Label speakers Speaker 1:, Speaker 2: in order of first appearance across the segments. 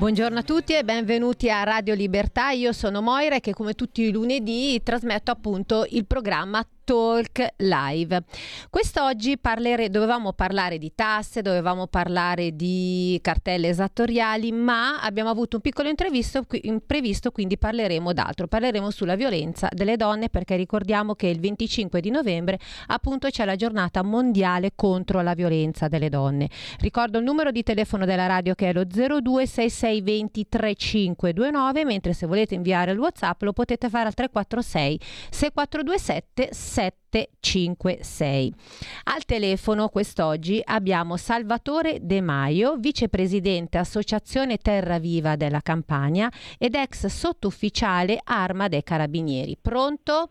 Speaker 1: Buongiorno a tutti e benvenuti a Radio Libertà. Io sono Moira che come tutti i lunedì trasmetto appunto il programma Talk Live. Quest'oggi parlere, dovevamo parlare di tasse, dovevamo parlare di cartelle esattoriali, ma abbiamo avuto un piccolo imprevisto, quindi parleremo d'altro. Parleremo sulla violenza delle donne perché ricordiamo che il 25 di novembre appunto c'è la giornata mondiale contro la violenza delle donne. Ricordo il numero di telefono della radio che è lo 026620 3529, mentre se volete inviare il WhatsApp lo potete fare al 346 6427 756. Al telefono quest'oggi abbiamo Salvatore De Maio, vicepresidente Associazione Terra Viva della Campania ed ex sottufficiale Arma dei Carabinieri. Pronto?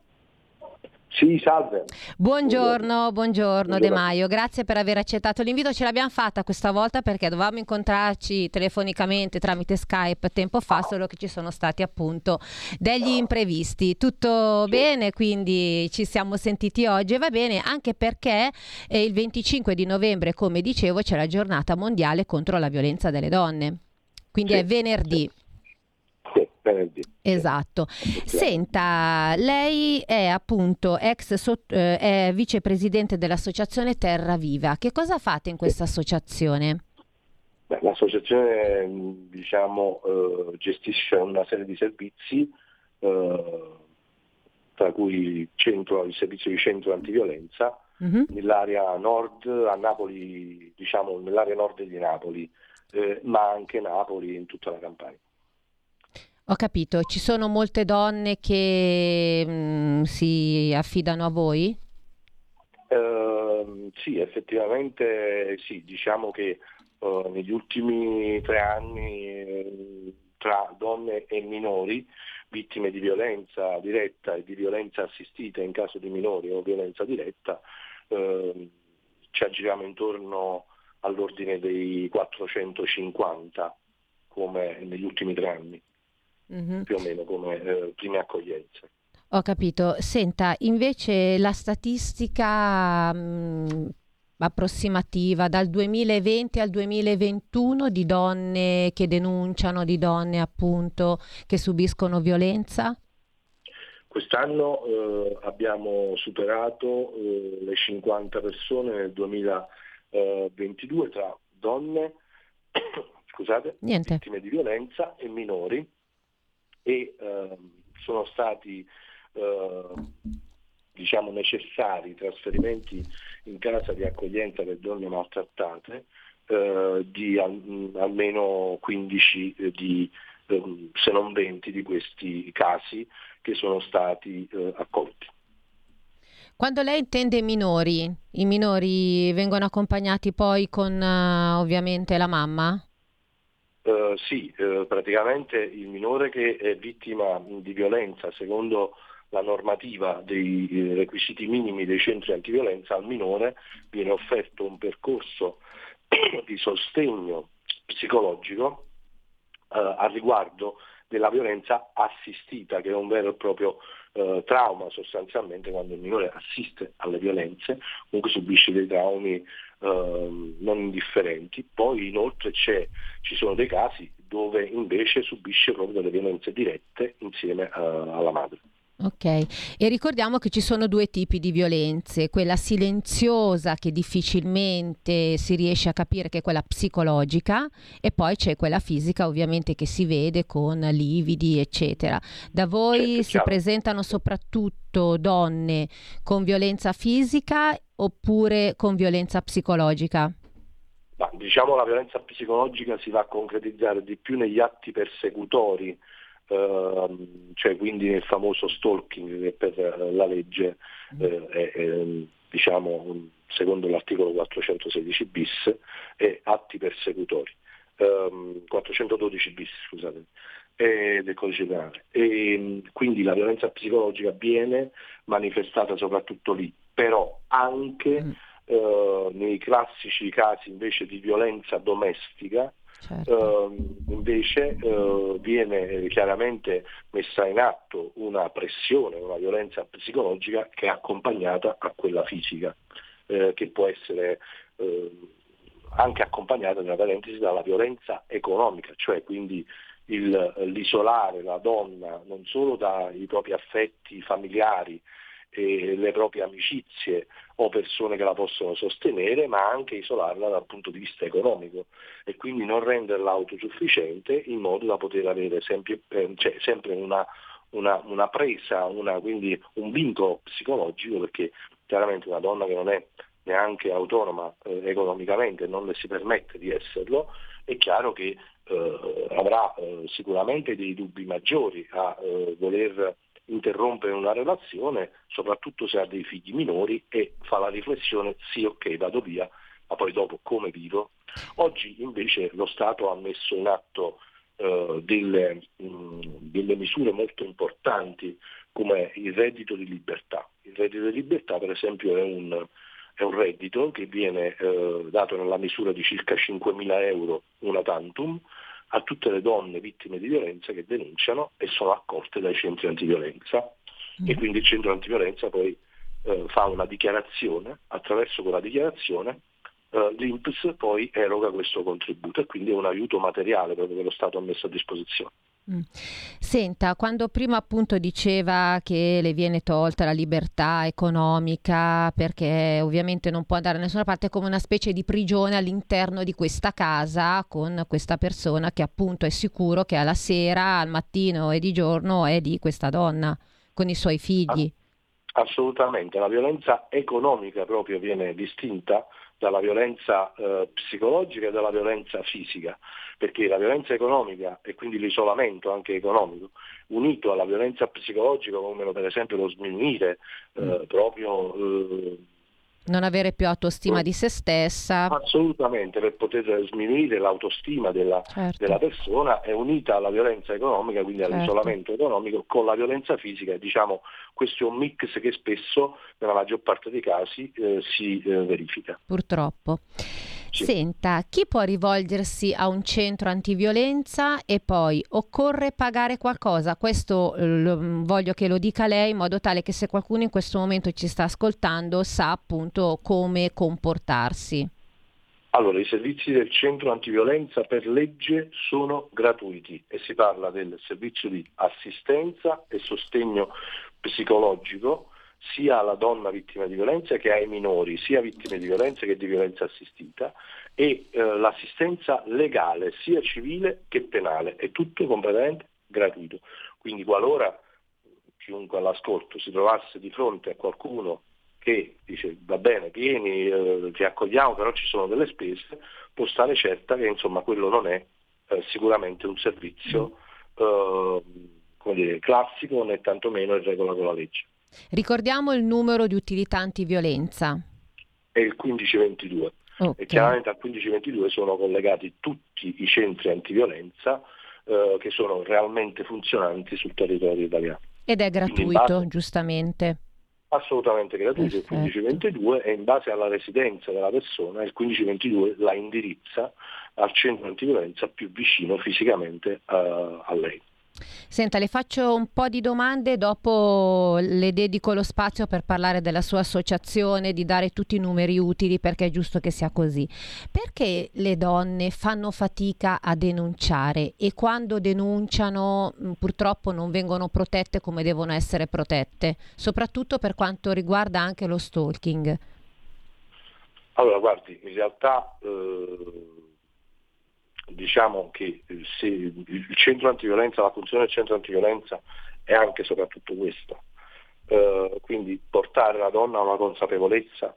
Speaker 2: Sì, salve.
Speaker 1: Buongiorno, buongiorno, buongiorno, De Maio, grazie per aver accettato l'invito. Ce l'abbiamo fatta questa volta perché dovevamo incontrarci telefonicamente tramite Skype tempo fa, solo che ci sono stati appunto degli imprevisti. Tutto sì. bene, quindi ci siamo sentiti oggi e va bene anche perché eh, il 25 di novembre, come dicevo, c'è la giornata mondiale contro la violenza delle donne. Quindi sì. è venerdì
Speaker 2: venerdì.
Speaker 1: Esatto. Senta, lei è appunto ex so- eh, è vicepresidente dell'associazione Terra Viva. Che cosa fate in questa associazione?
Speaker 2: Beh, l'associazione diciamo, eh, gestisce una serie di servizi, eh, tra cui centro, il servizio di centro antiviolenza, uh-huh. nell'area nord, a Napoli, diciamo nell'area nord di Napoli, eh, ma anche Napoli in tutta la Campania.
Speaker 1: Ho capito, ci sono molte donne che mh, mm, si affidano a voi?
Speaker 2: Uh, sì, effettivamente sì, diciamo che uh, negli ultimi tre anni eh, tra donne e minori vittime di violenza diretta e di violenza assistita in caso di minori o violenza diretta uh, ci aggiriamo intorno all'ordine dei 450 come negli ultimi tre anni mm-hmm. più o meno come eh, prime accoglienze.
Speaker 1: Ho capito. Senta, invece la statistica mh, mm, approssimativa dal 2020 al 2021 di donne che denunciano, di donne appunto che subiscono violenza?
Speaker 2: Quest'anno eh, abbiamo superato eh, le 50 persone nel 2022 tra donne, scusate, vittime di violenza e minori e eh, sono stati eh, diciamo necessari trasferimenti in casa di accoglienza per donne maltrattate eh, di al, almeno 15 eh, di, ehm, se non 20 di questi casi che sono stati eh, accolti.
Speaker 1: Quando lei intende minori, i minori vengono accompagnati poi con uh, ovviamente la mamma?
Speaker 2: Uh, sì, uh, praticamente il minore che è vittima di violenza, secondo la normativa dei eh, requisiti minimi dei centri antiviolenza, al minore viene offerto un percorso di sostegno psicologico uh, a riguardo della violenza assistita, che è un vero e proprio eh, trauma sostanzialmente quando il minore assiste alle violenze, comunque subisce dei traumi eh, non indifferenti. Poi inoltre ci sono dei casi dove invece subisce proprio delle violenze dirette insieme a, alla madre.
Speaker 1: Ok, e ricordiamo che ci sono due tipi di violenze, quella silenziosa che difficilmente si riesce a capire che è quella psicologica e poi c'è quella fisica ovviamente che si vede con lividi eccetera. Da voi certo, si chiaro. presentano soprattutto donne con violenza fisica oppure con violenza psicologica?
Speaker 2: Ma, diciamo la violenza psicologica si va a concretizzare di più negli atti persecutori cioè quindi nel famoso stalking che per la legge mm. eh, è, è, diciamo, secondo l'articolo 416 bis, è atti persecutori. Um, 412 bis, scusate. del codice penale. E, quindi la violenza psicologica viene manifestata soprattutto lì, però anche mm. eh, nei classici casi invece di violenza domestica, certo. eh, invece eh, viene chiaramente messa in atto una pressione, una violenza psicologica che è accompagnata a quella fisica, eh, che può essere eh, anche accompagnata nella parentesi dalla violenza economica, cioè quindi il, l'isolare la donna non solo dai propri affetti familiari e le proprie amicizie o persone che la possono sostenere, ma anche isolarla dal punto di vista economico e quindi non renderla autosufficiente in modo da poter avere sempre, eh, cioè, sempre una, una, una, presa, una, quindi un vincolo psicologico, perché chiaramente una donna che non è neanche autonoma eh, economicamente, non le si permette di esserlo, è chiaro che eh, avrà eh, sicuramente dei dubbi maggiori a eh, voler interrompere una relazione, soprattutto se ha dei figli minori e fa la riflessione sì ok vado via, ma poi dopo come vivo. Oggi invece lo Stato ha messo in atto eh, delle, mh, delle, misure molto importanti come il reddito di libertà. Il reddito di libertà per esempio è un, è un reddito che viene eh, dato nella misura di circa 5.000 euro una tantum a tutte le donne vittime di violenza che denunciano e sono accolte dai centri antiviolenza mm. e quindi il centro antiviolenza poi eh, fa una dichiarazione, attraverso quella dichiarazione eh, l'Inps poi eroga questo contributo e quindi è un aiuto materiale proprio che lo Stato ha messo a disposizione.
Speaker 1: Mm. Senta, quando prima appunto diceva che le viene tolta la libertà economica perché ovviamente non può andare da nessuna parte, è come una specie di prigione all'interno di questa casa con questa persona che appunto è sicuro che alla sera, al mattino e di giorno è di questa donna con i suoi figli.
Speaker 2: Assolutamente, la violenza economica proprio viene distinta dalla violenza eh, psicologica e dalla violenza fisica, perché la violenza economica e quindi l'isolamento anche economico, unito alla violenza psicologica come per esempio lo sminuire eh, mm. proprio eh,
Speaker 1: non avere più autostima di se stessa.
Speaker 2: Assolutamente, per poter sminuire l'autostima della, certo. della persona è unita alla violenza economica, quindi certo. all'isolamento economico, con la violenza fisica. Diciamo, questo è un mix che spesso, nella maggior parte dei casi, eh, si eh, verifica.
Speaker 1: Purtroppo. Sì. Senta, chi può rivolgersi a un centro antiviolenza e poi occorre pagare qualcosa? Questo eh, lo, voglio che lo dica lei in modo tale che se qualcuno in questo momento ci sta ascoltando sa appunto come comportarsi.
Speaker 2: Allora, i servizi del centro antiviolenza per legge sono gratuiti e si parla del servizio di assistenza e sostegno psicologico sia alla donna vittima di violenza che ai minori, sia vittime di violenza che di violenza assistita e eh, l'assistenza legale sia civile che penale, è tutto completamente gratuito. Quindi qualora chiunque all'ascolto si trovasse di fronte a qualcuno che dice va bene, vieni, eh, ti accogliamo, però ci sono delle spese, può stare certa che insomma quello non è eh, sicuramente un servizio eh, dire, classico né tantomeno in regola con la legge.
Speaker 1: Ricordiamo il numero di utilità antiviolenza.
Speaker 2: È il 1522 okay. e chiaramente al 1522 sono collegati tutti i centri antiviolenza eh, che sono realmente funzionanti sul territorio italiano.
Speaker 1: Ed è gratuito, base... giustamente.
Speaker 2: Assolutamente gratuito Perfetto. il 1522 e in base alla residenza della persona il 1522 la indirizza al centro antiviolenza più vicino fisicamente uh, a lei.
Speaker 1: Senta, le faccio un po' di domande, dopo le dedico lo spazio per parlare della sua associazione, di dare tutti i numeri utili perché è giusto che sia così. Perché le donne fanno fatica a denunciare e quando denunciano purtroppo non vengono protette come devono essere protette, soprattutto per quanto riguarda anche lo stalking?
Speaker 2: Allora, guardi, in realtà... Eh diciamo che eh, se il centro antiviolenza, la funzione del centro antiviolenza è anche e soprattutto questa, eh, quindi portare la donna a una consapevolezza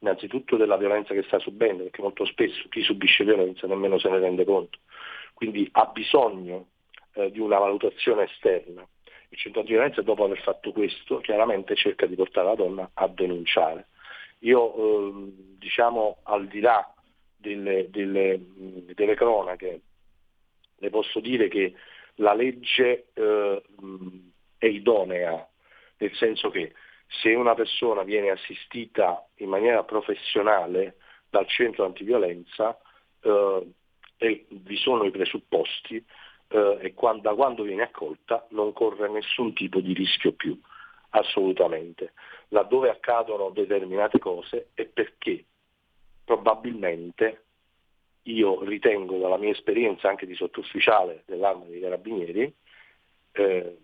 Speaker 2: innanzitutto della violenza che sta subendo, perché molto spesso chi subisce violenza nemmeno se ne rende conto, quindi ha bisogno eh, di una valutazione esterna. Il centro antiviolenza dopo aver fatto questo chiaramente cerca di portare la donna a denunciare. Io eh, diciamo al di là delle, delle, delle cronache, le posso dire che la legge eh, è idonea, nel senso che se una persona viene assistita in maniera professionale dal centro antiviolenza eh, e vi sono i presupposti eh, e quando, da quando viene accolta non corre nessun tipo di rischio più, assolutamente. Laddove accadono determinate cose è perché probabilmente io ritengo dalla mia esperienza anche di sottufficiale dell'arma dei carabinieri, eh,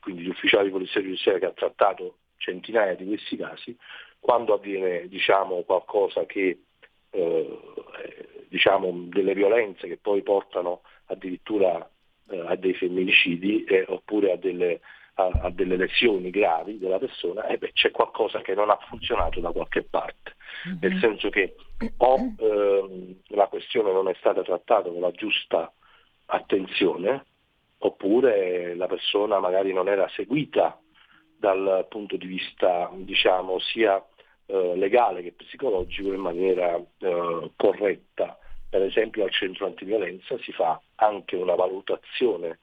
Speaker 2: quindi di ufficiale di polizia giudiziaria che ha trattato centinaia di questi casi, quando avviene diciamo, qualcosa che eh, diciamo, delle violenze che poi portano addirittura eh, a dei femminicidi eh, oppure a delle, a, a delle, lesioni gravi della persona, eh beh, c'è qualcosa che non ha funzionato da qualche parte, mm-hmm. nel senso che o ehm, la questione non è stata trattata con la giusta attenzione, oppure la persona magari non era seguita dal punto di vista diciamo, sia eh, legale che psicologico in maniera eh, corretta. Per esempio al centro antiviolenza si fa anche una valutazione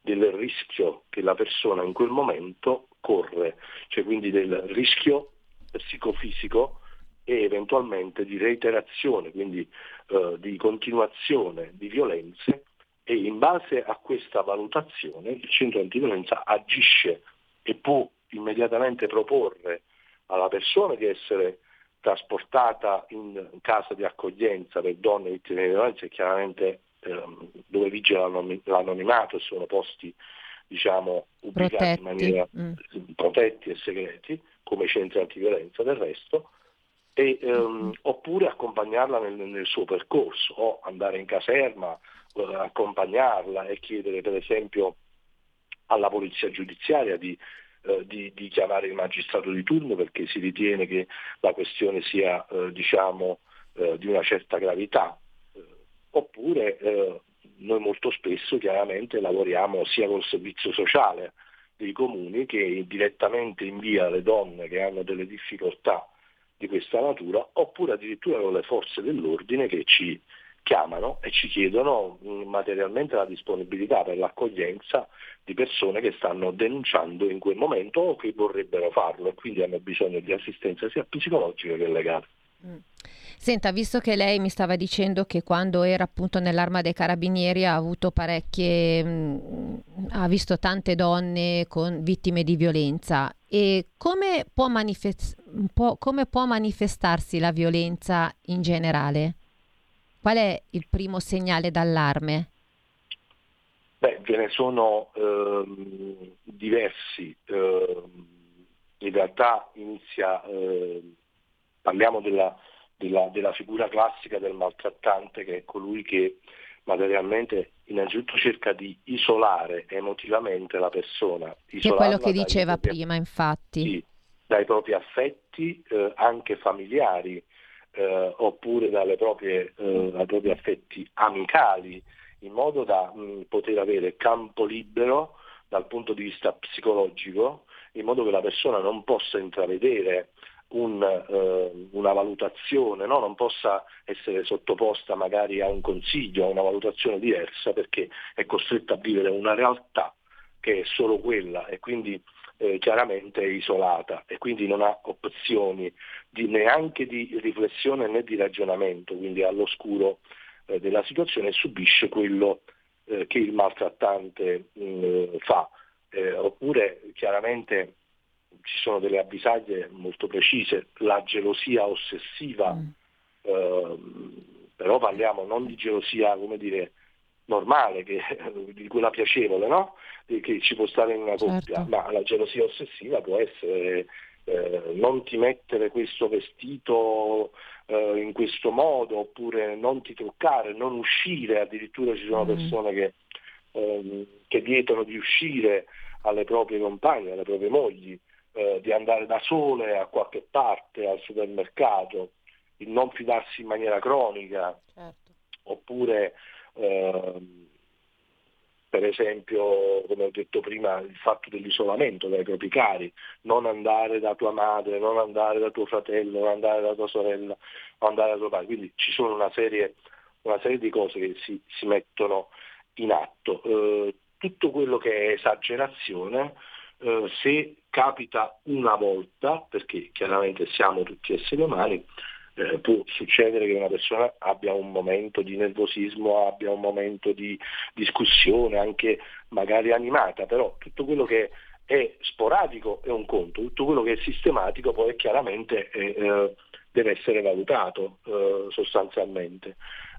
Speaker 2: del rischio che la persona in quel momento corre, cioè quindi del rischio psicofisico e eventualmente di reiterazione, quindi eh, di continuazione di violenze e in base a questa valutazione il centro antiviolenza agisce e può immediatamente proporre alla persona di essere trasportata in casa di accoglienza per donne vittime di violenza e chiaramente ehm, dove vige l'anonimato e sono posti diciamo, ubicati protetti. in maniera mm. protetti e segreti come centri antiviolenza del resto e, ehm, oppure accompagnarla nel, nel, suo percorso o andare in caserma, eh, accompagnarla e chiedere per esempio alla polizia giudiziaria di eh, di, di, chiamare il magistrato di turno perché si ritiene che la questione sia eh, diciamo, eh, di una certa gravità. Oppure eh, noi molto spesso chiaramente lavoriamo sia col servizio sociale dei comuni che direttamente invia le donne che hanno delle difficoltà di questa natura, oppure addirittura con le forze dell'ordine che ci chiamano e ci chiedono mm, materialmente la disponibilità per l'accoglienza di persone che stanno denunciando in quel momento o che vorrebbero farlo e quindi hanno bisogno di assistenza sia psicologica che legale.
Speaker 1: Mm. Senta, visto che lei mi stava dicendo che quando era appunto nell'arma dei carabinieri ha avuto parecchie, mh, mm, ha visto tante donne con vittime di violenza, e come può, manifest- come può manifestarsi la violenza in generale? Qual è il primo segnale d'allarme?
Speaker 2: Beh, ve ne sono ehm, diversi. Eh, in realtà inizia, eh, parliamo della, della, della, figura classica del maltrattante che è colui che materialmente innanzitutto cerca di isolare emotivamente la persona.
Speaker 1: Che è quello che diceva propri, prima, infatti.
Speaker 2: Sì, dai propri affetti, eh, anche familiari, eh, oppure dalle proprie, eh, dai propri affetti amicali, in modo da mh, poter avere campo libero dal punto di vista psicologico, in modo che la persona non possa intravedere un, eh, una valutazione, no? non possa essere sottoposta magari a un consiglio, a una valutazione diversa, perché è costretta a vivere una realtà che è solo quella e quindi eh, chiaramente è isolata e quindi non ha opzioni di, neanche di riflessione né di ragionamento, quindi all'oscuro eh, della situazione subisce quello eh, che il maltrattante mh, mm, fa. Eh, oppure chiaramente ci sono delle avvisaglie molto precise, la gelosia ossessiva, mm. Ehm, però parliamo non di gelosia come dire, normale, che, di quella piacevole, no? che ci può stare in una coppia, certo. ma la gelosia ossessiva può essere eh, non ti mettere questo vestito eh, in questo modo, oppure non ti truccare, non uscire, addirittura ci sono mm. persone che, ehm, che, vietano di uscire alle proprie compagne, alle proprie mogli, eh, di andare da sole a qualche parte, al supermercato, il non fidarsi in maniera cronica, certo. oppure ehm, per esempio, come ho detto prima, il fatto dell'isolamento dai propri cari, non andare da tua madre, non andare da tuo fratello, non andare da tua sorella, non andare da tuo padre. Quindi ci sono una serie, una serie di cose che si, si mettono in atto. Eh, tutto quello che è esagerazione, eh, se capita una volta, perché chiaramente siamo tutti esseri umani, eh, può succedere che una persona abbia un momento di nervosismo, abbia un momento di discussione, anche magari animata, però tutto quello che è sporadico è un conto, tutto quello che è sistematico poi chiaramente è, eh, deve essere valutato eh, sostanzialmente,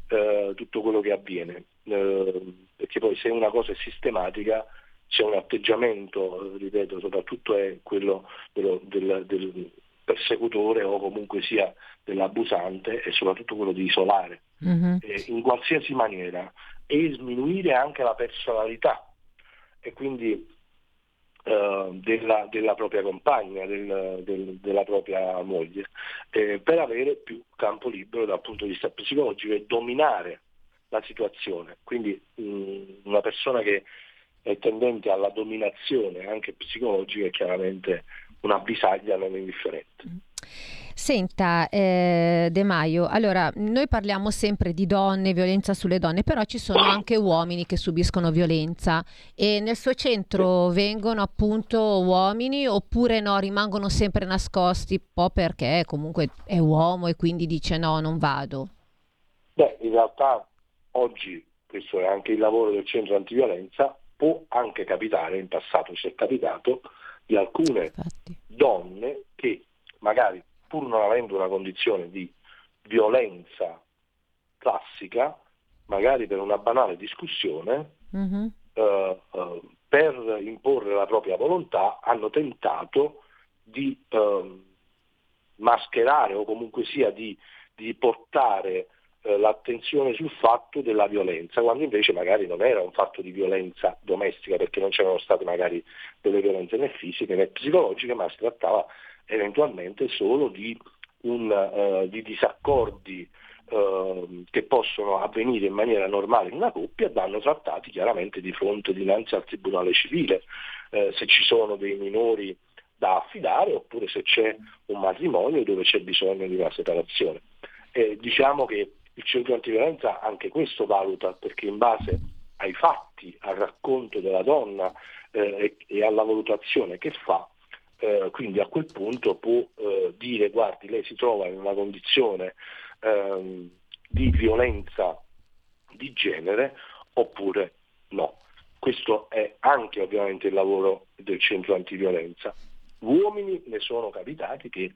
Speaker 2: eh, tutto quello che avviene, eh, perché poi se una cosa è sistematica c'è un atteggiamento, ripeto, soprattutto è quello dello, del, del persecutore o comunque sia dell'abusante e soprattutto quello di isolare mm-hmm. eh, in qualsiasi maniera e sminuire anche la personalità e quindi eh, della, della, propria compagna, del, del, della propria moglie, eh, per avere più campo libero dal punto di vista psicologico e dominare la situazione. Quindi mh, una persona che è tendente alla dominazione anche psicologica è chiaramente una bisaglia non indifferente.
Speaker 1: Senta, eh, De Maio, allora noi parliamo sempre di donne, violenza sulle donne, però ci sono anche uomini che subiscono violenza e nel suo centro vengono appunto uomini oppure no, rimangono sempre nascosti, un po' perché comunque è uomo e quindi dice no, non vado?
Speaker 2: Beh, in realtà oggi, questo è anche il lavoro del centro antiviolenza, può anche capitare, in passato ci è capitato, di alcune Infatti. donne che magari pur non avendo una condizione di violenza classica, magari per una banale discussione, mm-hmm. eh, eh, per imporre la propria volontà, hanno tentato di eh, mascherare o comunque sia di, di portare eh, l'attenzione sul fatto della violenza, quando invece magari non era un fatto di violenza domestica, perché non c'erano state magari delle violenze né fisiche né psicologiche, ma si trattava eventualmente solo di, un, uh, di disaccordi uh, che possono avvenire in maniera normale in una coppia e vanno trattati chiaramente di fronte dinanzi al Tribunale civile, uh, se ci sono dei minori da affidare oppure se c'è un matrimonio dove c'è bisogno di una separazione. Eh, diciamo che il centro antiviolenza anche questo valuta perché in base ai fatti, al racconto della donna eh, e, alla valutazione che fa, eh, quindi a quel punto può eh, dire guardi lei si trova in una condizione ehm, di violenza di genere oppure no. Questo è anche ovviamente il lavoro del centro antiviolenza. Uomini ne sono capitati che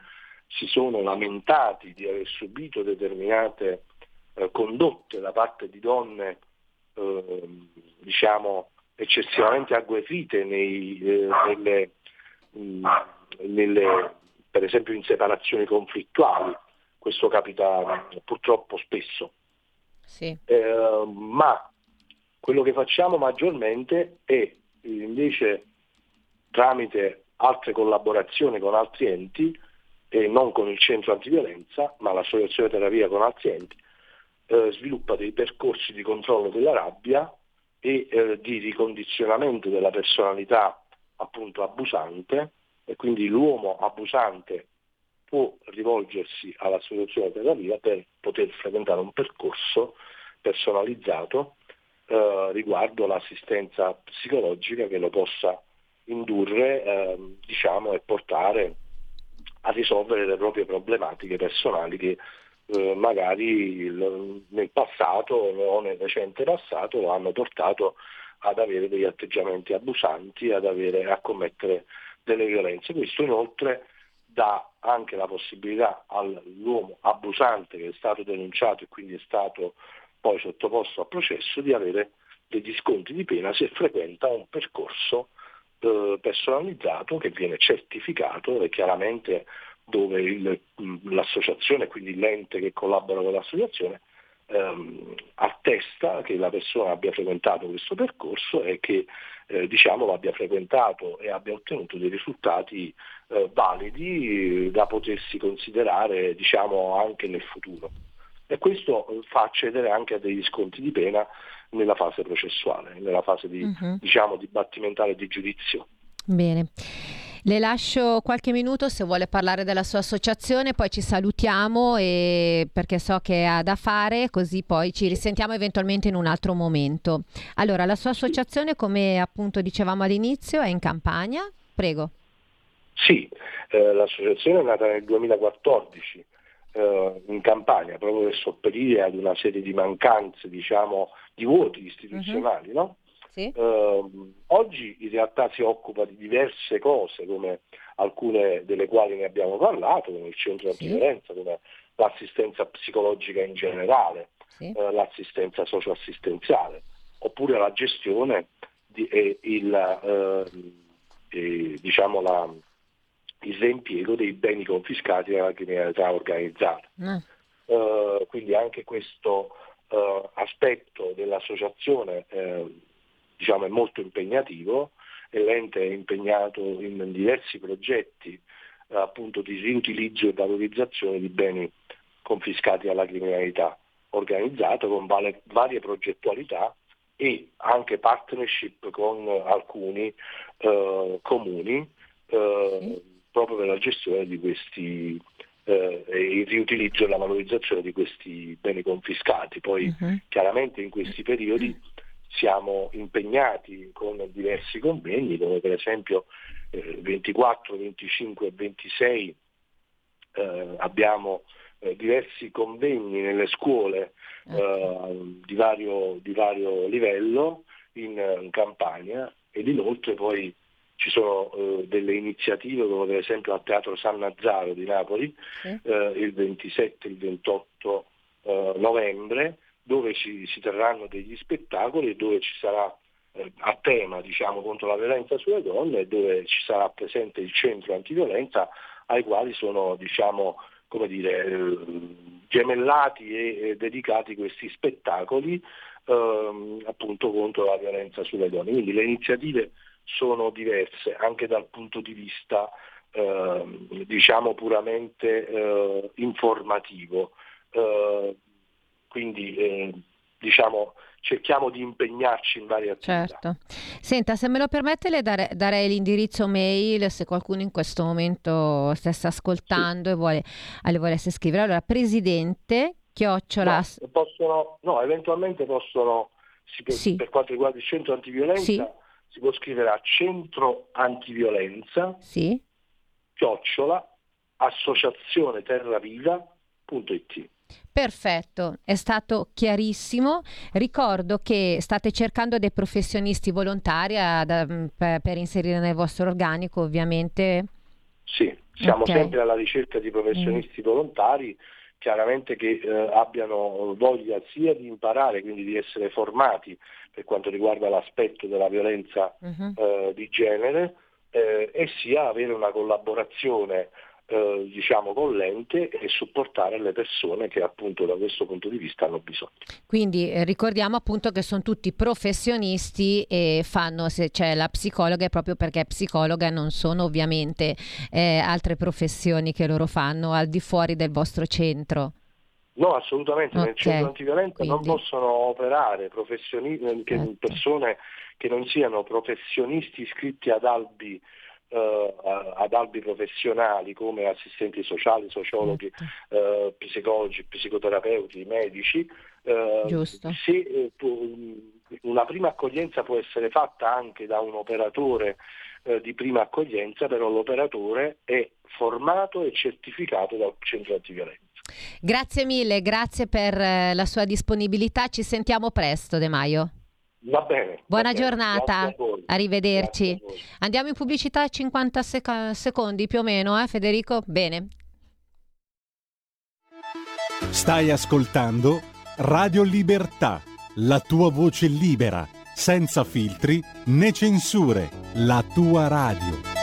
Speaker 2: si sono lamentati di aver subito determinate eh, condotte da parte di donne eh, diciamo eccessivamente agguerrite nei, eh, nelle, mh, nelle, per esempio in separazioni conflittuali, questo capita purtroppo spesso. Sì. Eh, ma quello che facciamo maggiormente è invece tramite altre collaborazioni con altri enti, e non con il centro antiviolenza, ma l'associazione terapia con altri enti, eh, sviluppa dei percorsi di controllo della rabbia e eh, di ricondizionamento della personalità appunto abusante. E quindi l'uomo abusante può rivolgersi alla soluzione terapia per poter frequentare un percorso personalizzato eh, riguardo l'assistenza psicologica che lo possa indurre eh, diciamo, e portare a risolvere le proprie problematiche personali che eh, magari nel passato o nel recente passato hanno portato ad avere degli atteggiamenti abusanti, ad avere, a commettere delle violenze. Questo inoltre dà anche la possibilità all'uomo abusante che è stato denunciato e quindi è stato poi sottoposto a processo di avere degli sconti di pena se frequenta un percorso eh, personalizzato che viene certificato e chiaramente dove il, l'associazione, quindi l'ente che collabora con l'associazione, ehm, attesta che la persona abbia frequentato questo percorso e che eh, diciamo, l'abbia frequentato e abbia ottenuto dei risultati eh, validi da potersi considerare diciamo, anche nel futuro. E questo fa accedere anche a degli sconti di pena nella fase processuale, nella fase di, uh-huh. diciamo, dibattimentale di giudizio.
Speaker 1: Bene. Le lascio qualche minuto se vuole parlare della sua associazione, poi ci salutiamo e, perché so che ha da fare, così poi ci risentiamo eventualmente in un altro momento. Allora, la sua associazione, come appunto dicevamo all'inizio, è in Campania. Prego.
Speaker 2: Sì, eh, l'associazione è nata nel 2014 eh, in Campania proprio per sopperire ad una serie di mancanze, diciamo, di vuoti istituzionali, uh-huh. no? Sì. Eh, oggi in realtà si occupa di diverse cose, come alcune delle quali ne abbiamo parlato, come il centro sì. antiviolenza, come l'assistenza psicologica in generale, sì. eh, l'assistenza socioassistenziale, oppure la gestione di, e il, eh, diciamo la, il reimpiego dei beni confiscati dalla criminalità organizzata. Mm. Uh, quindi anche questo uh, aspetto dell'associazione uh, diciamo, è molto impegnativo e l'ente è impegnato in diversi progetti appunto di riutilizzo e valorizzazione di beni confiscati alla criminalità organizzata con vale, varie progettualità e anche partnership con alcuni comuni sì proprio per la gestione di questi eh, il riutilizzo e la valorizzazione di questi beni confiscati. Poi uh-huh. chiaramente in questi periodi siamo impegnati con diversi convegni, come per esempio eh, 24, 25 e 26 eh, abbiamo eh, diversi convegni nelle scuole uh-huh. di, vario, di, vario, livello in, in Campania ed inoltre poi ci sono eh, delle iniziative come per esempio al Teatro San Nazzaro di Napoli eh, il 27 e il 28 eh, novembre dove ci, si terranno degli spettacoli dove ci sarà eh, a tema diciamo, contro la violenza sulle donne e dove ci sarà presente il centro antiviolenza ai quali sono diciamo, dire, eh, gemellati e, e dedicati questi spettacoli ehm, appunto contro la violenza sulle donne. Quindi le iniziative sono diverse anche dal punto di vista eh, diciamo puramente eh, informativo. Eh, quindi eh, diciamo cerchiamo di impegnarci in varie attività.
Speaker 1: Certo. Senta, se me lo permette le dare, darei l'indirizzo mail se qualcuno in questo momento stesse ascoltando sì. e vuole, le volesse scrivere. Allora, presidente, chiocciola...
Speaker 2: No, possono, no eventualmente possono, sì. per quanto riguarda il centro antiviolenza, sì si può scrivere a centro antiviolenza,
Speaker 1: sì.
Speaker 2: chiocciola, associazione terraviva.it.
Speaker 1: Perfetto, è stato chiarissimo. Ricordo che state cercando dei professionisti volontari ad, mm, per, per, inserire nel vostro organico, ovviamente.
Speaker 2: Sì, siamo okay. sempre alla ricerca di professionisti mm. volontari, chiaramente che eh, abbiano voglia sia di imparare, quindi di essere formati per quanto riguarda l'aspetto della violenza uh-huh. eh, di genere eh, e sia avere una collaborazione eh, diciamo con l'ente e supportare le persone che appunto da questo punto di vista hanno bisogno.
Speaker 1: Quindi eh, ricordiamo appunto che sono tutti professionisti e fanno, se c'è la psicologa è proprio perché è psicologa, non sono ovviamente eh, altre professioni che loro fanno al di fuori del vostro centro.
Speaker 2: No, assolutamente, okay. nel centro antiviolenza Quindi. non possono operare eh, che, certo. persone che non siano professionisti iscritti ad albi, eh, ad albi professionali come assistenti sociali, sociologhi, certo. eh, psicologi, psicoterapeuti, medici.
Speaker 1: Eh,
Speaker 2: se, eh, una prima accoglienza può essere fatta anche da un operatore eh, di prima accoglienza, però l'operatore è formato e certificato dal centro antiviolenza.
Speaker 1: Grazie mille, grazie per la sua disponibilità. Ci sentiamo presto, De Maio.
Speaker 2: Va bene.
Speaker 1: Buona
Speaker 2: va
Speaker 1: giornata, bene. arrivederci. Andiamo in pubblicità 50 sec- secondi più o meno, eh, Federico? Bene.
Speaker 3: Stai ascoltando Radio Libertà, la tua voce libera, senza filtri né censure, la tua radio.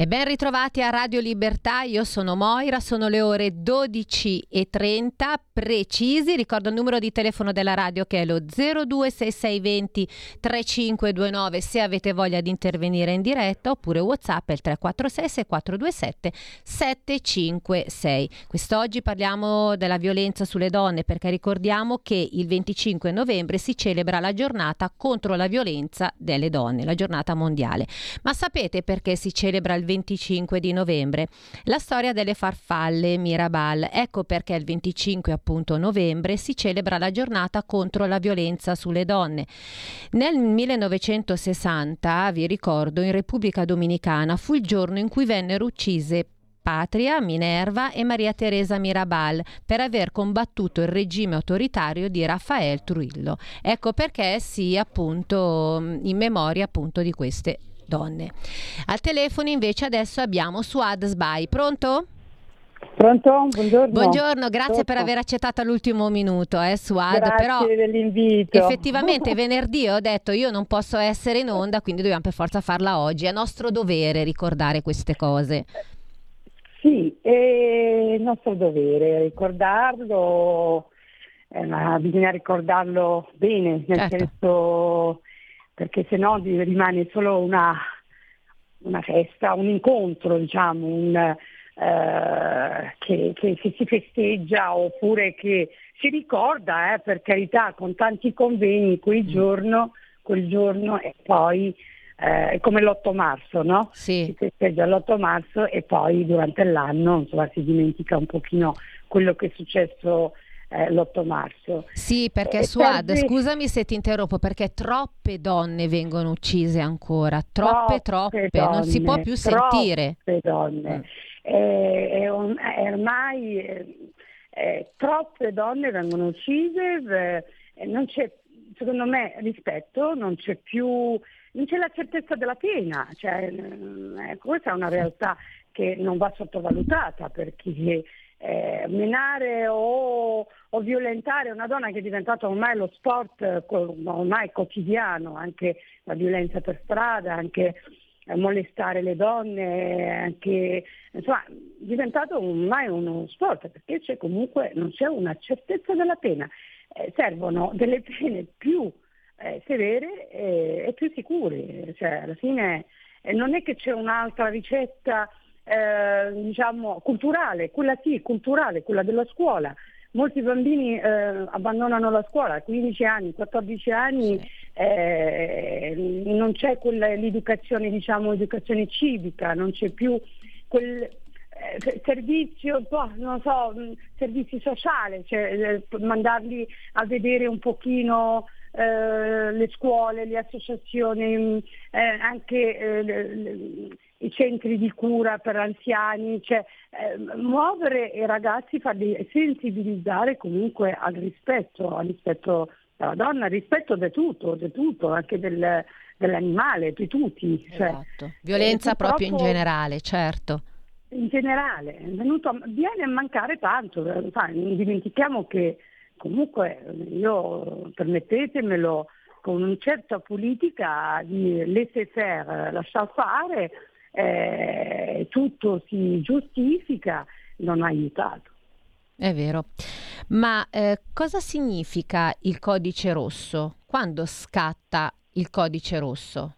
Speaker 1: E ben ritrovati a Radio Libertà, io sono Moira, sono le ore 12.30 precisi, ricordo il numero di telefono della radio che è lo 026620 3529 se avete voglia di intervenire in diretta oppure Whatsapp è il 346 6427 756. Quest'oggi parliamo della violenza sulle donne perché ricordiamo che il 25 novembre si celebra la giornata contro la violenza delle donne, la giornata mondiale. Ma sapete perché si celebra il 25 di novembre. La storia delle farfalle Mirabal. Ecco perché il 25 appunto novembre si celebra la giornata contro la violenza sulle donne. Nel 1960, vi ricordo, in Repubblica Dominicana fu il giorno in cui vennero uccise Patria, Minerva e Maria Teresa Mirabal per aver combattuto il regime autoritario di Raffaele Trujillo. Ecco perché si appunto in memoria appunto di queste donne. Al telefono invece adesso abbiamo Suad Sbai. Pronto?
Speaker 4: Pronto? Buongiorno.
Speaker 1: Buongiorno, grazie Pronto. per aver accettato all'ultimo minuto, eh, Suad.
Speaker 4: Grazie
Speaker 1: Però
Speaker 4: dell'invito.
Speaker 1: Effettivamente venerdì ho detto io non posso essere in onda, quindi dobbiamo per forza farla oggi. È nostro dovere ricordare queste cose.
Speaker 4: Sì, è nostro dovere ricordarlo, eh, ma bisogna ricordarlo bene, nel certo. senso perché se no rimane solo una, una festa, un incontro, diciamo, un, eh, che, che, che, si festeggia oppure che si ricorda, eh, per carità, con tanti convegni quel mm. giorno, quel giorno e poi eh, come l'8 marzo, no?
Speaker 1: Sì.
Speaker 4: Si festeggia l'8 marzo e poi durante l'anno insomma, si dimentica un pochino quello che è successo eh, l'8 marzo.
Speaker 1: Sì, perché eh, Suad, per... scusami se ti interrompo, perché troppe donne vengono uccise ancora, troppe, troppe, troppe donne, non si può più sentire.
Speaker 4: Troppe donne. Eh, è, un, è ormai eh, eh, troppe donne vengono uccise, non c'è secondo me rispetto, non c'è più, non c'è la certezza della pena, cioè, eh, questa è una realtà che non va sottovalutata perché eh, menare o, o, violentare una donna che è diventata ormai lo sport ormai quotidiano, anche la violenza per strada, anche eh, molestare le donne, anche, insomma, è diventato ormai uno sport perché c'è comunque, non c'è una certezza della pena, eh, servono delle pene più eh, severe e più sicure, cioè, alla fine eh, non è che c'è un'altra ricetta eh, diciamo, culturale, quella sì, culturale, quella della scuola. Molti bambini eh, abbandonano la scuola a 15 anni, 14 anni, eh, non c'è quella, l'educazione, diciamo, educazione civica, non c'è più quel eh, servizio, boh, non so, servizi sociali, cioè, eh, mandarli a vedere un pochino eh, le scuole, le associazioni, eh, anche i centri di cura per anziani, cioè, eh, muovere i ragazzi, farli sensibilizzare comunque al rispetto, al rispetto della donna, al rispetto di tutto, di tutto, anche del, dell'animale, di tutti. Cioè,
Speaker 1: esatto. Violenza proprio in generale, certo.
Speaker 4: In generale, venuto, viene a mancare tanto, non dimentichiamo che comunque io, permettetemelo, con una certa politica di laissez-faire, lasciar fare, eh, tutto si giustifica, non ha aiutato.
Speaker 1: È vero. Ma eh, cosa significa il codice rosso? Quando scatta il codice rosso?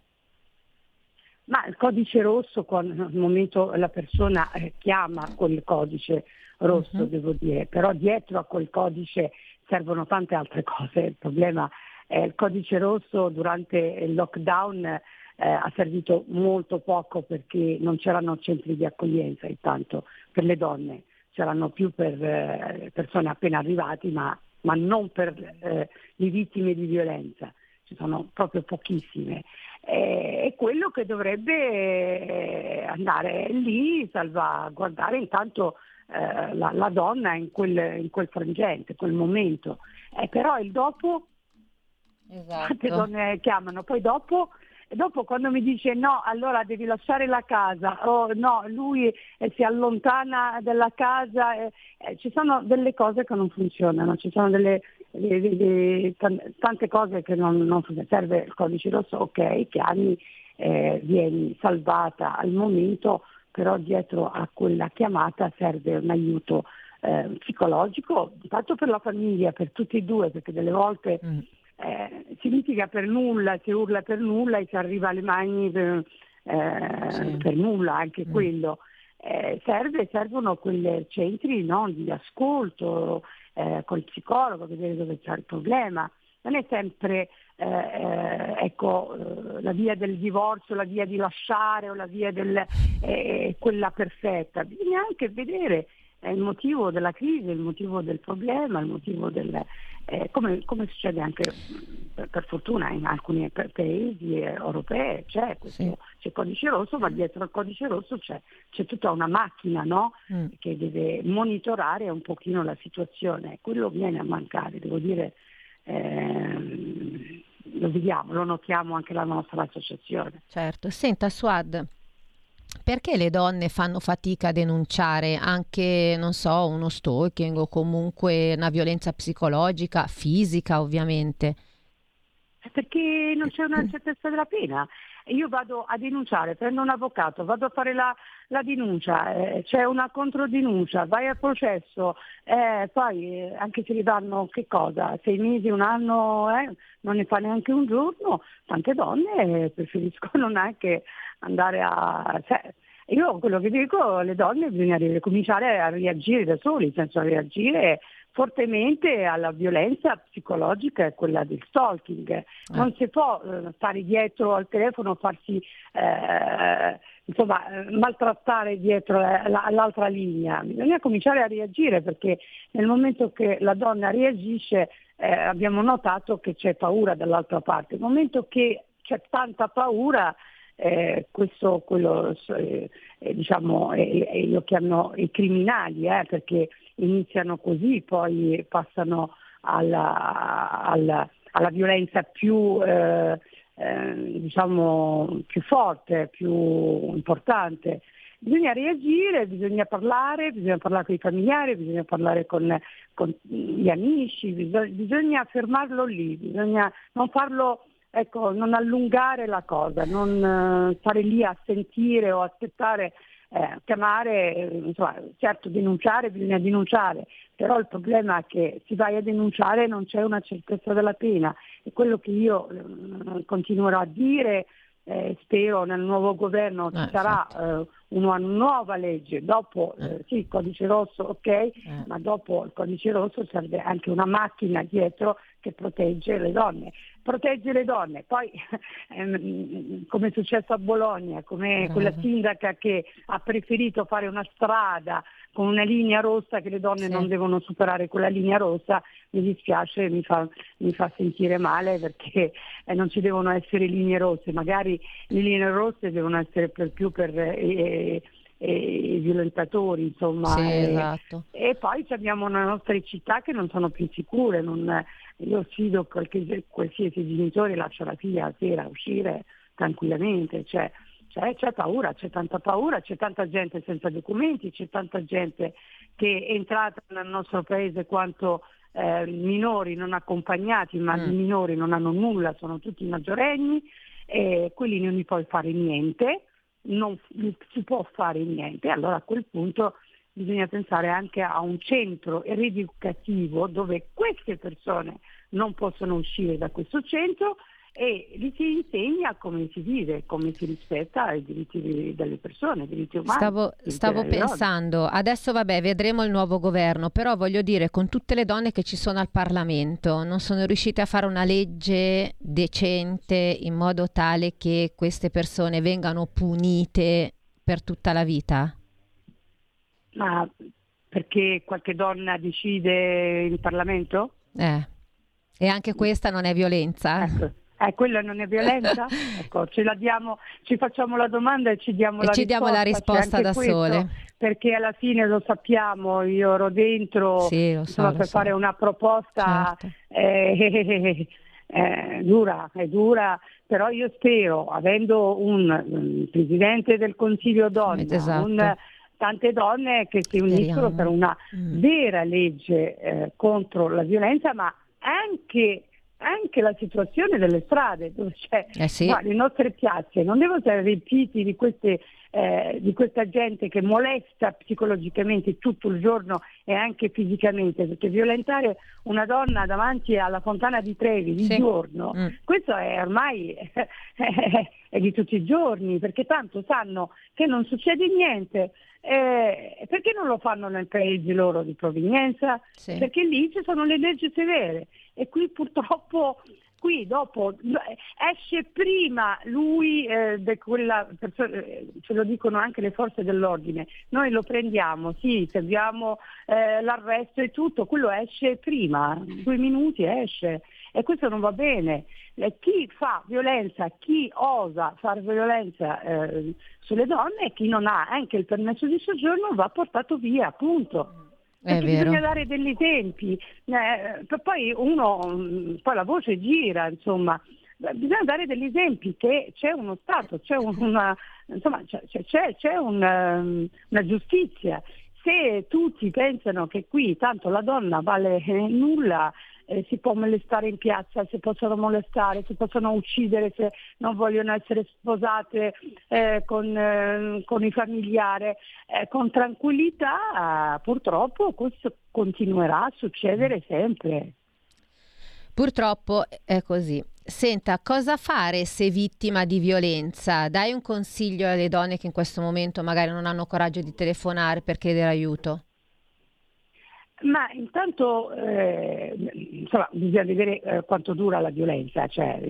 Speaker 4: Ma il codice rosso, quando al momento la persona eh, chiama quel codice rosso, uh-huh. devo dire, però dietro a quel codice servono tante altre cose. Il problema è il codice rosso durante il lockdown eh, ha servito molto poco perché non c'erano centri di accoglienza intanto per le donne, c'erano più per eh, persone appena arrivate ma, ma non per eh, le vittime di violenza, ci sono proprio pochissime. è quello che dovrebbe eh, andare lì, salvaguardare intanto eh, la, la, donna in quel, in quel frangente, quel momento. Eh, però il dopo,
Speaker 1: esatto.
Speaker 4: tante donne chiamano, poi dopo dopo quando mi dice no, allora devi lasciare la casa, o no, lui eh, si allontana dalla casa, eh, eh, ci sono delle cose che non funzionano, ci sono delle, delle, delle, tante cose che non, non funzionano. Serve il codice rosso, ok, chiami, eh, vieni salvata al momento, però dietro a quella chiamata serve un aiuto eh, psicologico, tanto per la famiglia, per tutti e due, perché delle volte... Mm eh, si litiga per nulla, si urla per nulla e si arriva alle mani per, eh, sì. per nulla, anche mm. quello. Eh, serve, servono quei centri no, di ascolto eh, col psicologo, vedere dove c'è il problema. Non è sempre eh, eh, ecco, la via del divorzio, la via di lasciare o la via del, quella perfetta, bisogna anche vedere il motivo della crisi, il motivo del problema, il motivo del, eh, come, come, succede anche per, per, fortuna in alcuni paesi eh, europei, c'è questo sì. c'è codice rosso, ma dietro al codice rosso c'è, c'è tutta una macchina no? mm. che deve monitorare un pochino la situazione. Quello viene a mancare, devo dire, eh, lo vediamo, lo notiamo anche la nostra associazione.
Speaker 1: Certo, senta Suad, perché le donne fanno fatica a denunciare anche, non so, uno stalking o comunque una violenza psicologica, fisica ovviamente?
Speaker 4: Perché non c'è una certezza della pena. Io vado a denunciare, prendo un avvocato, vado a fare la, la denuncia, eh, c'è una controdenuncia, vai al processo, eh, poi eh, anche se gli danno che cosa, sei mesi, un anno, eh, non ne fa neanche un giorno, tante donne preferiscono neanche andare a... Cioè, io quello che dico, le donne bisogna cominciare a reagire da soli, a reagire fortemente alla violenza psicologica e quella del stalking. Eh. Non si può eh, stare dietro al telefono, farsi eh, insomma, maltrattare dietro la, l'altra linea. Bisogna cominciare a reagire perché nel momento che la donna reagisce eh, abbiamo notato che c'è paura dall'altra parte. Nel momento che c'è tanta paura eh, questo quello, eh, eh diciamo, eh, lo chiamano i criminali, eh, perché iniziano così, poi passano alla, alla, alla violenza più, eh, eh, diciamo, più forte, più importante. Bisogna reagire, bisogna parlare, bisogna parlare con i familiari, bisogna parlare con, con gli amici, bisogna, bisogna fermarlo lì, bisogna non farlo ecco, non allungare la cosa, non eh, stare lì a sentire o aspettare, eh, chiamare, insomma, certo denunciare bisogna denunciare, però il problema è che si vai a denunciare e non c'è una certezza della pena. E quello che io eh, continuerò a dire eh, spero nel nuovo governo ci eh, sarà eh, una nuova legge, dopo sì il codice rosso ok, ma dopo il codice rosso serve anche una macchina dietro che protegge le donne protegge le donne. Poi, ehm, come è successo a Bologna, come quella sindaca che ha preferito fare una strada con una linea rossa che le donne sì. non devono superare quella linea rossa, mi dispiace, mi fa, mi fa sentire male perché eh, non ci devono essere linee rosse, magari le linee rosse devono essere per più per... Eh, i violentatori, insomma.
Speaker 1: Sì, esatto.
Speaker 4: e, e, poi abbiamo le nostre città che non sono più sicure, non, io sfido qualche, qualsiasi genitore lascia la figlia a sera uscire tranquillamente, cioè, cioè, c'è paura, c'è tanta paura, c'è tanta gente senza documenti, c'è tanta gente che è entrata nel nostro paese quanto eh, minori non accompagnati, ma mm. i minori non hanno nulla, sono tutti maggiorenni, e quelli non gli puoi fare niente, non si può fare niente, allora a quel punto bisogna pensare anche a un centro rieducativo dove queste persone non possono uscire da questo centro e gli si insegna come si vive, come si rispetta i diritti delle persone, i diritti umani.
Speaker 1: Stavo, stavo pensando, adesso vabbè vedremo il nuovo governo, però voglio dire con tutte le donne che ci sono al Parlamento, non sono riuscite a fare una legge decente in modo tale che queste persone vengano punite per tutta la vita?
Speaker 4: Ma perché qualche donna decide in Parlamento?
Speaker 1: Eh. E anche questa non è violenza?
Speaker 4: Ecco. Eh, quella non è violenza? ecco, ce la diamo, ci facciamo la domanda e ci diamo, e la,
Speaker 1: ci
Speaker 4: risposta,
Speaker 1: diamo la risposta da
Speaker 4: questo,
Speaker 1: sole.
Speaker 4: Perché alla fine lo sappiamo, io ero dentro
Speaker 1: sì, so,
Speaker 4: insomma, per
Speaker 1: so.
Speaker 4: fare una proposta certo. eh, eh, dura, è dura, però io spero, avendo un, un Presidente del Consiglio donna, esatto. un, tante donne che si uniscono per una mm. vera legge eh, contro la violenza, ma anche anche la situazione delle strade, dove c'è eh sì. no, le nostre piazze, non devono essere riempiti di, queste, eh, di, questa gente che molesta psicologicamente tutto il giorno e anche fisicamente, perché violentare una donna davanti alla fontana di Trevi di sì. giorno, mm. questo è ormai è di tutti i giorni, perché tanto sanno che non succede niente. Eh, perché non lo fanno nel paese loro di provenienza? Sì. Perché lì ci sono le leggi severe e qui purtroppo dopo esce prima lui eh, quella persona, eh, ce lo dicono anche le forze dell'ordine, noi lo prendiamo, sì, serviamo eh, l'arresto e tutto, quello esce prima, due minuti esce e questo non va bene. E chi fa violenza, chi osa fare violenza eh, sulle donne, chi non ha anche il permesso di soggiorno va portato via, appunto. È bisogna dare degli esempi, eh, poi uno, mm, poi la voce gira, insomma, bisogna dare degli esempi che c'è uno Stato, c'è una, insomma, c'è, c'è, c'è una, um, una giustizia. Se tutti pensano che qui tanto la donna vale nulla, eh, si può molestare in piazza, si possono molestare, si possono uccidere se non vogliono essere sposate eh, con, eh, con, i familiari. Eh, con tranquillità purtroppo questo continuerà a succedere sempre.
Speaker 1: Purtroppo è così. Senta, cosa fare se vittima di violenza? Dai un consiglio alle donne che in questo momento magari non hanno coraggio di telefonare per chiedere aiuto?
Speaker 4: Ma intanto eh, insomma, bisogna vedere eh, quanto dura la violenza. Cioè,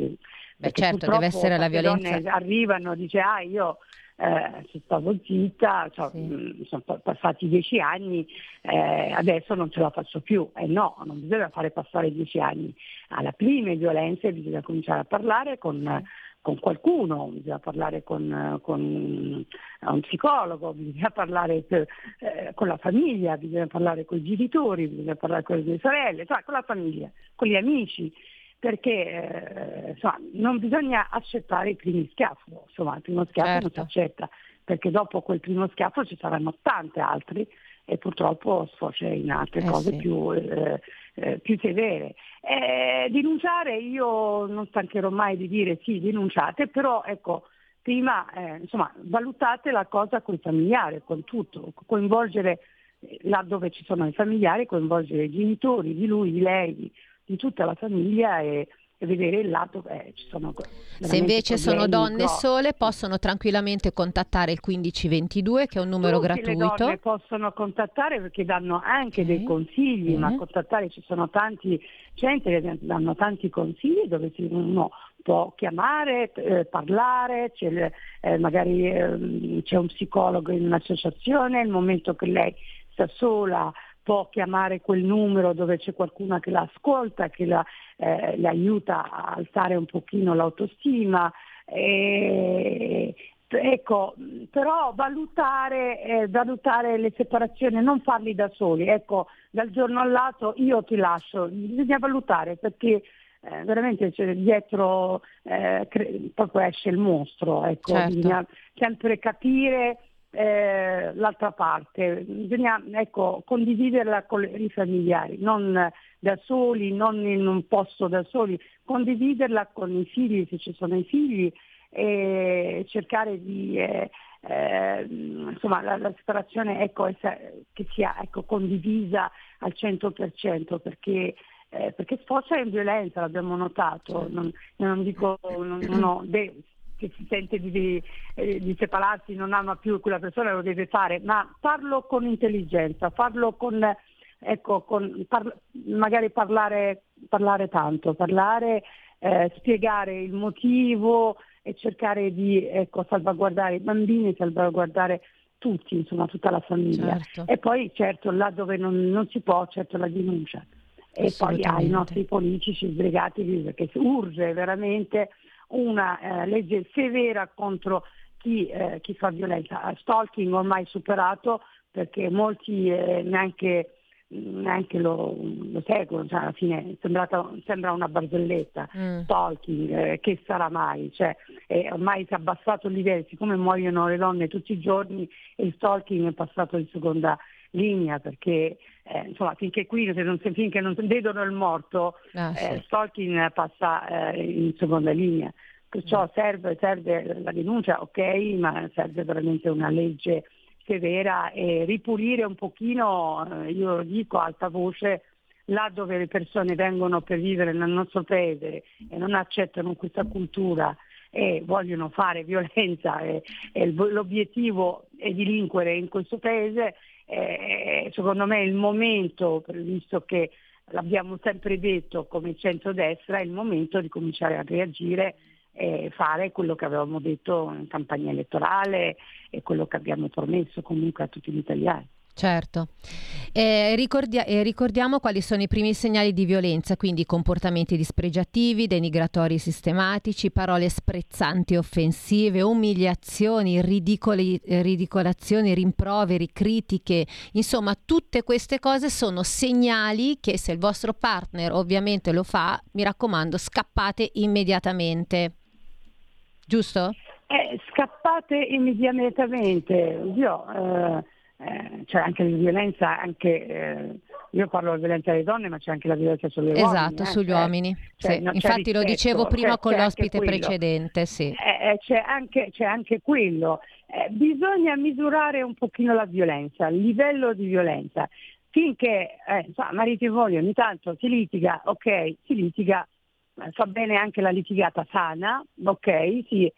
Speaker 1: Beh, certo, deve essere la violenza.
Speaker 4: Le donne arrivano e dicono ah io eh, stavo zitta, cioè, sì. mm, sono passati dieci anni, eh, adesso non ce la faccio più. E eh, no, non bisogna fare passare dieci anni. Alla prima violenza bisogna cominciare a parlare con con qualcuno, bisogna parlare con, con un psicologo, bisogna parlare per, eh, con la famiglia, bisogna parlare con i genitori, bisogna parlare con le sorelle, cioè con la famiglia, con gli amici, perché eh, insomma, non bisogna accettare i primi schiaffi, insomma il primo schiaffo certo. non si accetta, perché dopo quel primo schiaffo ci saranno tante altre e purtroppo sfocia in altre eh cose sì. più, eh, eh, più, severe. Eh, denunciare io non stancherò mai di dire sì, denunciate, però ecco, prima eh, insomma, valutate la cosa con il familiare, con tutto, coinvolgere là dove ci sono i familiari, coinvolgere i genitori di lui, di lei, di, tutta la famiglia e, e vedere il lato eh, ci sono
Speaker 1: se invece sono donne sole possono tranquillamente contattare il 1522 che è un numero
Speaker 4: Tutte
Speaker 1: gratuito
Speaker 4: le donne possono contattare perché danno anche okay. dei consigli mm-hmm. ma contattare ci sono tanti centri che danno tanti consigli dove uno può chiamare, eh, parlare, c'è, eh, magari eh, c'è un psicologo in un'associazione, nel momento che lei sta sola può chiamare quel numero dove c'è qualcuno che la ascolta, che la, eh, le aiuta a alzare un pochino l'autostima. E, ecco, però valutare, eh, valutare, le separazioni, non farli da soli. Ecco, dal giorno all'altro io ti lascio, bisogna valutare perché eh, veramente cioè, dietro eh, cre- proprio esce il mostro. Ecco, certo. bisogna sempre capire eh, l'altra parte, bisogna ecco, condividerla con i familiari, non da soli, non in un posto da soli, condividerla con i figli se ci sono i figli e cercare di eh, eh, insomma la, la separazione ecco, che sia ecco, condivisa al 100% perché eh, perché sfocia in violenza, l'abbiamo notato, non, non dico, non, no, de, che si sente di, eh, di, separarsi, non ama più quella persona, lo deve fare, ma farlo con intelligenza, farlo con, ecco, con par- magari parlare, parlare, tanto, parlare, eh, spiegare il motivo e cercare di ecco, salvaguardare i bambini, salvaguardare tutti, insomma tutta la famiglia. Certo. E poi certo là dove non, non si può, certo la denuncia. E poi ai nostri politici sbrigatevi perché urge veramente una eh, legge severa contro chi, eh, chi, fa violenza. Stalking ormai superato perché molti eh, neanche neanche lo, lo seguono, cioè alla fine sembra una barzelletta, mm. stalking, eh, che sarà mai? Cioè, ormai si è abbassato il livello, siccome muoiono le donne tutti i giorni il stalking è passato in seconda linea perché eh, insomma, finché qui non, finché non vedono il morto ah, sì. eh, stalking passa eh, in seconda linea. Perciò mm. serve, serve la denuncia, ok, ma serve veramente una legge severa e ripulire un pochino, eh, io lo dico a alta voce, là dove le persone vengono per vivere nel nostro paese e non accettano questa cultura e vogliono fare violenza e, e l'obiettivo è delinquere in questo paese, eh, secondo me il momento, visto che l'abbiamo sempre detto come centrodestra, è il momento di cominciare a reagire e fare quello che avevamo detto in campagna elettorale e quello che abbiamo promesso comunque a tutti gli italiani.
Speaker 1: Certo, eh, ricordia- eh, ricordiamo quali sono i primi segnali di violenza, quindi comportamenti dispregiativi, denigratori sistematici, parole sprezzanti offensive, umiliazioni, ridicoli- eh, ridicolazioni, rimproveri, critiche, insomma tutte queste cose sono segnali che se il vostro partner ovviamente lo fa, mi raccomando, scappate immediatamente giusto?
Speaker 4: Eh, scappate immediatamente. Io, eh, eh, c'è anche la violenza, anche, eh, io parlo di violenza delle donne, ma c'è anche la violenza sulle
Speaker 1: esatto,
Speaker 4: uomini.
Speaker 1: Esatto, sugli cioè, uomini. Cioè, sì. Infatti rispetto, lo dicevo prima c'è, con l'ospite precedente. Sì.
Speaker 4: Eh, eh, c'è, anche, c'è, anche, quello. bisogna misurare un pochino la violenza, il livello di violenza. Finché insomma, marito e moglie ogni tanto si litiga, ok, si litiga, fa bene anche la litigata sana, ok, sì,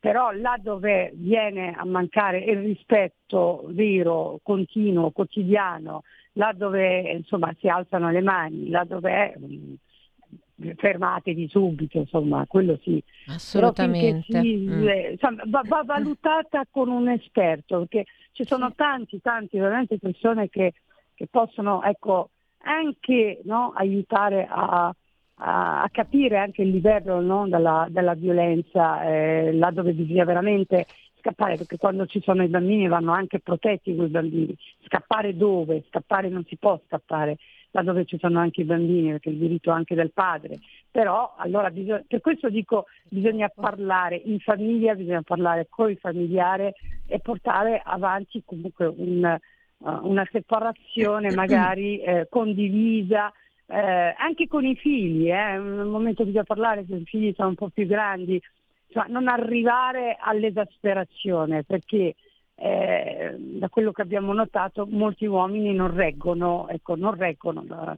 Speaker 4: però là dove viene a mancare il rispetto vero, continuo, quotidiano, là dove insomma, si alzano le mani, là dove è mm, fermatevi subito, insomma, quello sì.
Speaker 1: Assolutamente.
Speaker 4: Si, mm. eh, insomma, va, va, valutata con un esperto, perché ci sono sì. tanti, tanti veramente persone che, che possono ecco, anche no, aiutare a, a, a capire anche il livello no, della, della, violenza, eh, là dove bisogna veramente scappare, perché quando ci sono i bambini vanno anche protetti quei bambini. Scappare dove? Scappare non si può scappare là dove ci sono anche i bambini, perché è il diritto anche del padre. Però allora bisogna, per questo dico bisogna parlare in famiglia, bisogna parlare con i familiari e portare avanti comunque un, uh, una separazione magari eh, condivisa eh, anche con i figli, eh, nel momento bisogna parlare se i figli sono un po' più grandi, cioè non arrivare all'esasperazione perché eh, da quello che abbiamo notato molti uomini non reggono, ecco, non reggono la,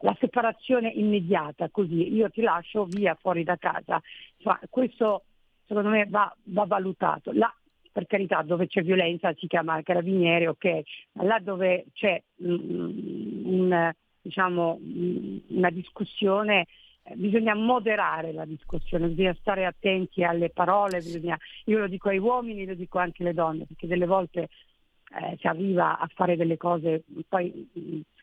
Speaker 4: la, separazione immediata, così io ti lascio via fuori da casa. Cioè, questo secondo me va, va valutato. Là, per carità, dove c'è violenza si chiama carabiniere, ok, ma là dove c'è mm, un, diciamo, una discussione, eh, bisogna moderare la discussione, bisogna stare attenti alle parole, bisogna, io lo dico ai uomini, lo dico anche alle donne, perché delle volte eh, si arriva a fare delle cose, poi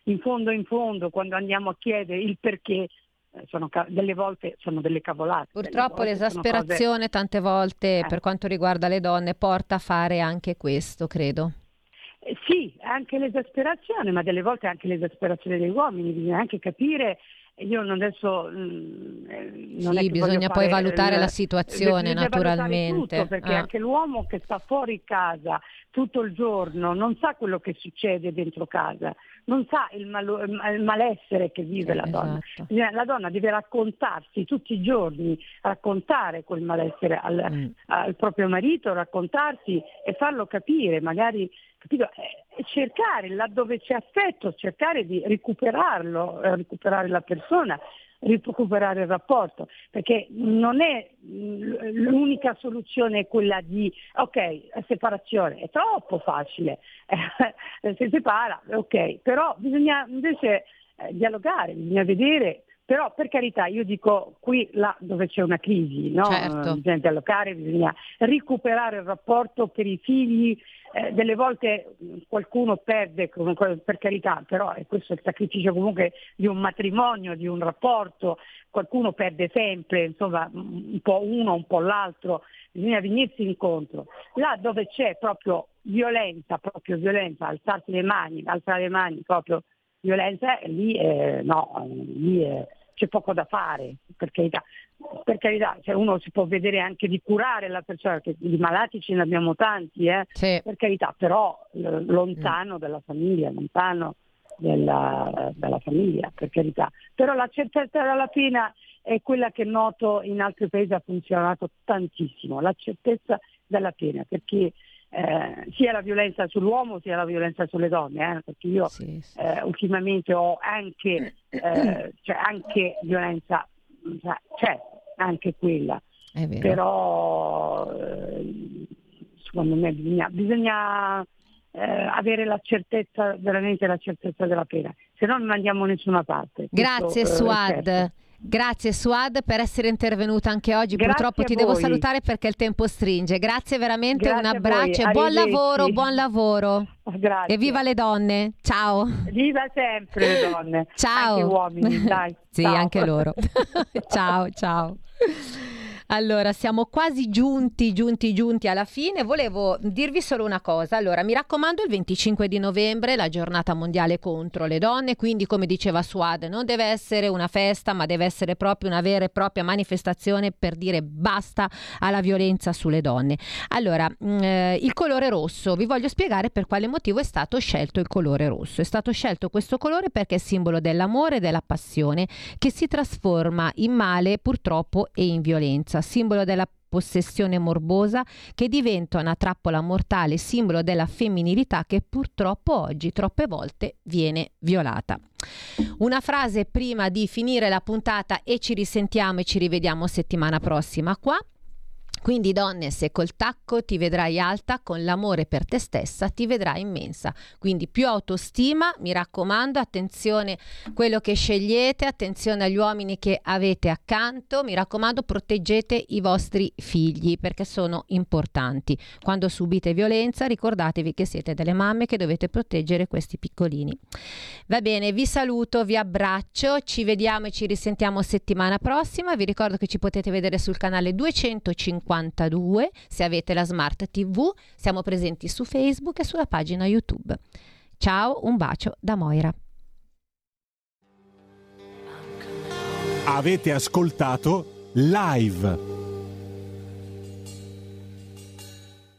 Speaker 4: in fondo in fondo quando andiamo a chiedere il perché eh, sono, delle volte sono delle cavolate.
Speaker 1: Purtroppo l'esasperazione cose... tante volte eh. per quanto riguarda le donne porta a fare anche questo, credo.
Speaker 4: Eh, sì, anche l'esasperazione, ma delle volte anche l'esasperazione degli uomini, bisogna anche capire io non adesso
Speaker 1: mh, mm, eh, non sì, bisogna poi valutare il, la situazione naturalmente
Speaker 4: tutto, perché ah. anche l'uomo che sta fuori casa tutto il giorno non sa quello che succede dentro casa non sa il, malo, il malessere che vive la donna esatto. la donna deve raccontarsi tutti i giorni raccontare quel malessere al, mm. al proprio marito raccontarsi e farlo capire magari capito? Cercare laddove c'è affetto, cercare di recuperarlo, eh, recuperare la persona, recuperare il rapporto, perché non è l'unica soluzione quella di ok, separazione, è troppo facile, si separa, ok, però bisogna invece eh, dialogare, bisogna vedere però per carità io dico qui là dove c'è una crisi, no? certo. bisogna dialogare, bisogna recuperare il rapporto per i figli, eh, delle volte qualcuno perde, per carità, però è questo il sacrificio comunque di un matrimonio, di un rapporto, qualcuno perde sempre, insomma un po' uno, un po' l'altro, bisogna venirsi incontro. Là dove c'è proprio violenza, proprio violenza, alzarsi le mani, alzare le mani proprio violenza, lì eh, no, lì eh, c'è poco da fare, per carità. Per carità, cioè uno si può vedere anche di curare la persona, che di malati ce ne abbiamo tanti, eh, sì. per carità, però lontano mm. dalla famiglia, lontano della, dalla famiglia, per carità. Però la certezza della pena è quella che noto in altri paesi ha funzionato tantissimo, la certezza della pena, perché eh, sia la violenza sull'uomo sia la violenza sulle donne, eh, perché io sì, sì. Eh, ultimamente ho anche, eh, cioè anche violenza, cioè, c'è anche quella, però eh, secondo me bisogna, bisogna eh, avere la certezza, veramente la certezza della pena, se no non andiamo da nessuna parte.
Speaker 1: Grazie Questo, Suad. Certo. Grazie Suad per essere intervenuta anche oggi. Grazie Purtroppo ti devo salutare perché il tempo stringe. Grazie veramente, Grazie un abbraccio e buon lavoro, buon lavoro. Grazie. E viva le donne. Ciao.
Speaker 4: Viva sempre le donne.
Speaker 1: Ciao.
Speaker 4: Anche uomini, dai.
Speaker 1: sì, ciao. anche loro. ciao, ciao. Allora, siamo quasi giunti, giunti, giunti alla fine. Volevo dirvi solo una cosa. Allora, mi raccomando, il 25 di novembre, la giornata mondiale contro le donne, quindi come diceva Suad, non deve essere una festa, ma deve essere proprio una vera e propria manifestazione per dire basta alla violenza sulle donne. Allora, mm, eh, il colore rosso, vi voglio spiegare per quale motivo è stato scelto il colore rosso. È stato scelto questo colore perché è simbolo dell'amore e della passione che si trasforma in male purtroppo e in violenza violenza, simbolo della possessione morbosa che diventa una trappola mortale, simbolo della femminilità che purtroppo oggi troppe volte viene violata. Una frase prima di finire la puntata e ci risentiamo e ci rivediamo settimana prossima qua. Quindi donne, se col tacco ti vedrai alta, con l'amore per te stessa ti vedrai immensa. Quindi più autostima, mi raccomando, attenzione a quello che scegliete, attenzione agli uomini che avete accanto, mi raccomando proteggete i vostri figli perché sono importanti. Quando subite violenza ricordatevi che siete delle mamme che dovete proteggere questi piccolini. Va bene, vi saluto, vi abbraccio, ci vediamo e ci risentiamo settimana prossima. Vi ricordo che ci potete vedere sul canale 250 52 se avete la smart TV. Siamo presenti su Facebook e sulla pagina YouTube. Ciao, un bacio da Moira.
Speaker 3: Avete ascoltato live